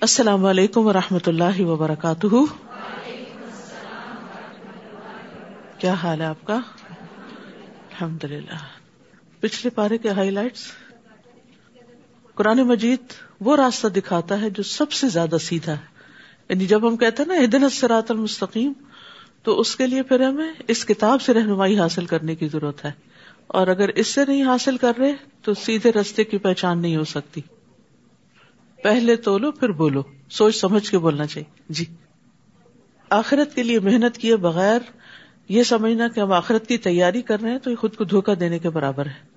السلام علیکم و رحمۃ اللہ وبرکاتہ۔ کیا حال ہے آپ کا؟ الحمد للہ پچھلے پارے کے ہائی لائٹس قرآن مجید وہ راستہ دکھاتا ہے جو سب سے زیادہ سیدھا ہے۔ یعنی جب ہم کہتے ہیں نا ہدن سرات المستقیم، تو اس کے لیے پھر ہمیں اس کتاب سے رہنمائی حاصل کرنے کی ضرورت ہے۔ اور اگر اس سے نہیں حاصل کر رہے، تو سیدھے رستے کی پہچان نہیں ہو سکتی۔ پہلے تولو پھر بولو۔ سوچ سمجھ کے بولنا چاہیے۔ جی۔ آخرت کے لیے محنت کیے بغیر یہ سمجھنا کہ ہم آخرت کی تیاری کر رہے ہیں تو یہ خود کو دھوکا دینے کے برابر ہے۔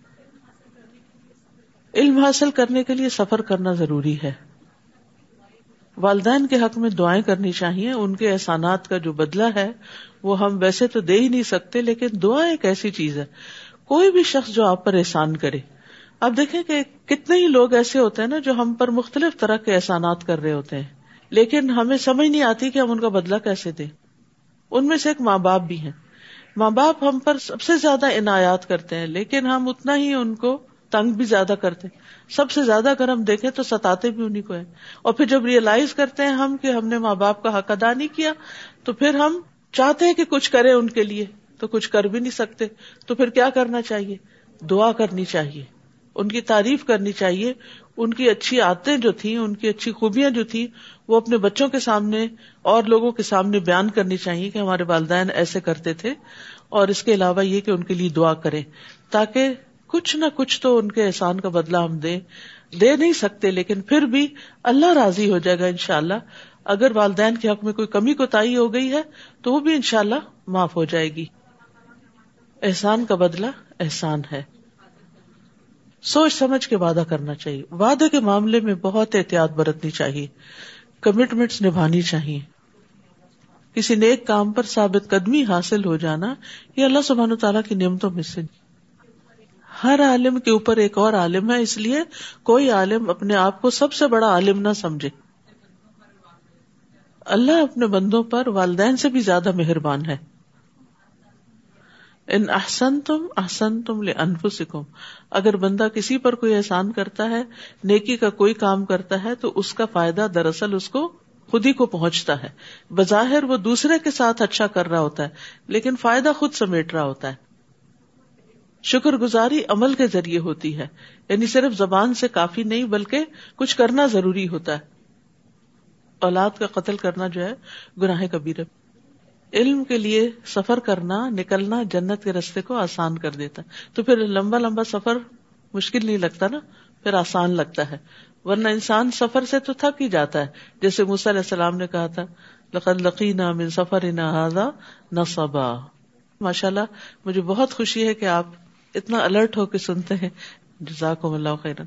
علم حاصل کرنے کے لیے سفر کرنا ضروری ہے۔ والدین کے حق میں دعائیں کرنی چاہیے۔ ان کے احسانات کا جو بدلہ ہے، وہ ہم ویسے تو دے ہی نہیں سکتے، لیکن دعا ایک ایسی چیز ہے۔ کوئی بھی شخص جو آپ پر احسان کرے اب دیکھیں کہ کتنے ہی لوگ ایسے ہوتے ہیں نا جو ہم پر مختلف طرح کے احسانات کر رہے ہوتے ہیں۔ لیکن ہمیں سمجھ نہیں آتی کہ ہم ان کا بدلا کیسے دیں۔ ان میں سے ایک ماں باپ بھی ہیں۔ ماں باپ ہم پر سب سے زیادہ عنایات کرتے ہیں، لیکن ہم اتنا ہی ان کو تنگ بھی زیادہ کرتے ہیں۔ سب سے زیادہ اگر ہم دیکھیں تو ستاتے بھی انہیں کو ہے اور پھر جب ریئلائز کرتے ہیں ہم کہ ہم نے ماں باپ کا حق ادا نہیں کیا، تو پھر ہم چاہتے ہیں کہ کچھ کرے ان کے لیے، تو کچھ کر بھی نہیں سکتے۔ تو پھر کیا کرنا چاہیے؟ دعا کرنی چاہیے۔ ان کی تعریف کرنی چاہیے۔ ان کی اچھی عادتیں جو تھیں، ان کی اچھی خوبیاں جو تھی وہ اپنے بچوں کے سامنے اور لوگوں کے سامنے بیان کرنی چاہیے کہ ہمارے والدین ایسے کرتے تھے۔ اور اس کے علاوہ یہ کہ ان کے لیے دعا کریں، تاکہ کچھ نہ کچھ تو ان کے احسان کا بدلہ ہم دیں۔ دے نہیں سکتے، لیکن پھر بھی اللہ راضی ہو جائے گا ان شاء اللہ اگر والدین کے حق میں کوئی کمی کو تائی ہو گئی ہے، تو وہ بھی ان شاء اللہ معاف ہو جائے گی۔ احسان کا بدلہ احسان ہے۔ سوچ سمجھ کے وعدہ کرنا چاہیے۔ وعدے کے معاملے میں بہت احتیاط برتنی چاہیے۔ کمٹمنٹس نبھانی چاہیے۔ کسی نیک کام پر ثابت قدمی حاصل ہو جانا یہ اللہ سبحان تعالیٰ کی نعمتوں میں سے۔ ہر عالم کے اوپر ایک اور عالم ہے، اس لیے کوئی عالم اپنے آپ کو سب سے بڑا عالم نہ سمجھے۔ اللہ اپنے بندوں پر والدین سے بھی زیادہ مہربان ہے۔ ان احسن تم احسن تم لے انفسکم اگر بندہ کسی پر کوئی احسان کرتا ہے، نیکی کا کوئی کام کرتا ہے، تو اس کا فائدہ دراصل اس کو خود ہی کو پہنچتا ہے۔ بظاہر وہ دوسرے کے ساتھ اچھا کر رہا ہوتا ہے، لیکن فائدہ خود سمیٹ رہا ہوتا ہے۔ شکر گزاری عمل کے ذریعے ہوتی ہے یعنی صرف زبان سے کافی نہیں، بلکہ کچھ کرنا ضروری ہوتا ہے۔ اولاد کا قتل کرنا جو ہے، گناہ کبیر علم کے لیے سفر کرنا، نکلنا جنت کے رستے کو آسان کر دیتا تو پھر لمبا لمبا سفر مشکل نہیں لگتا نا، پھر آسان لگتا ہے۔ ورنہ انسان سفر سے تو تھک ہی جاتا ہے۔ جیسے علیہ السلام نے کہا تھا، لقد لقینا من سفر نہ صبا ماشاء اللہ، مجھے بہت خوشی ہے کہ آپ اتنا الرٹ ہو کے سنتے ہیں۔ جزاکم اللہ خیرن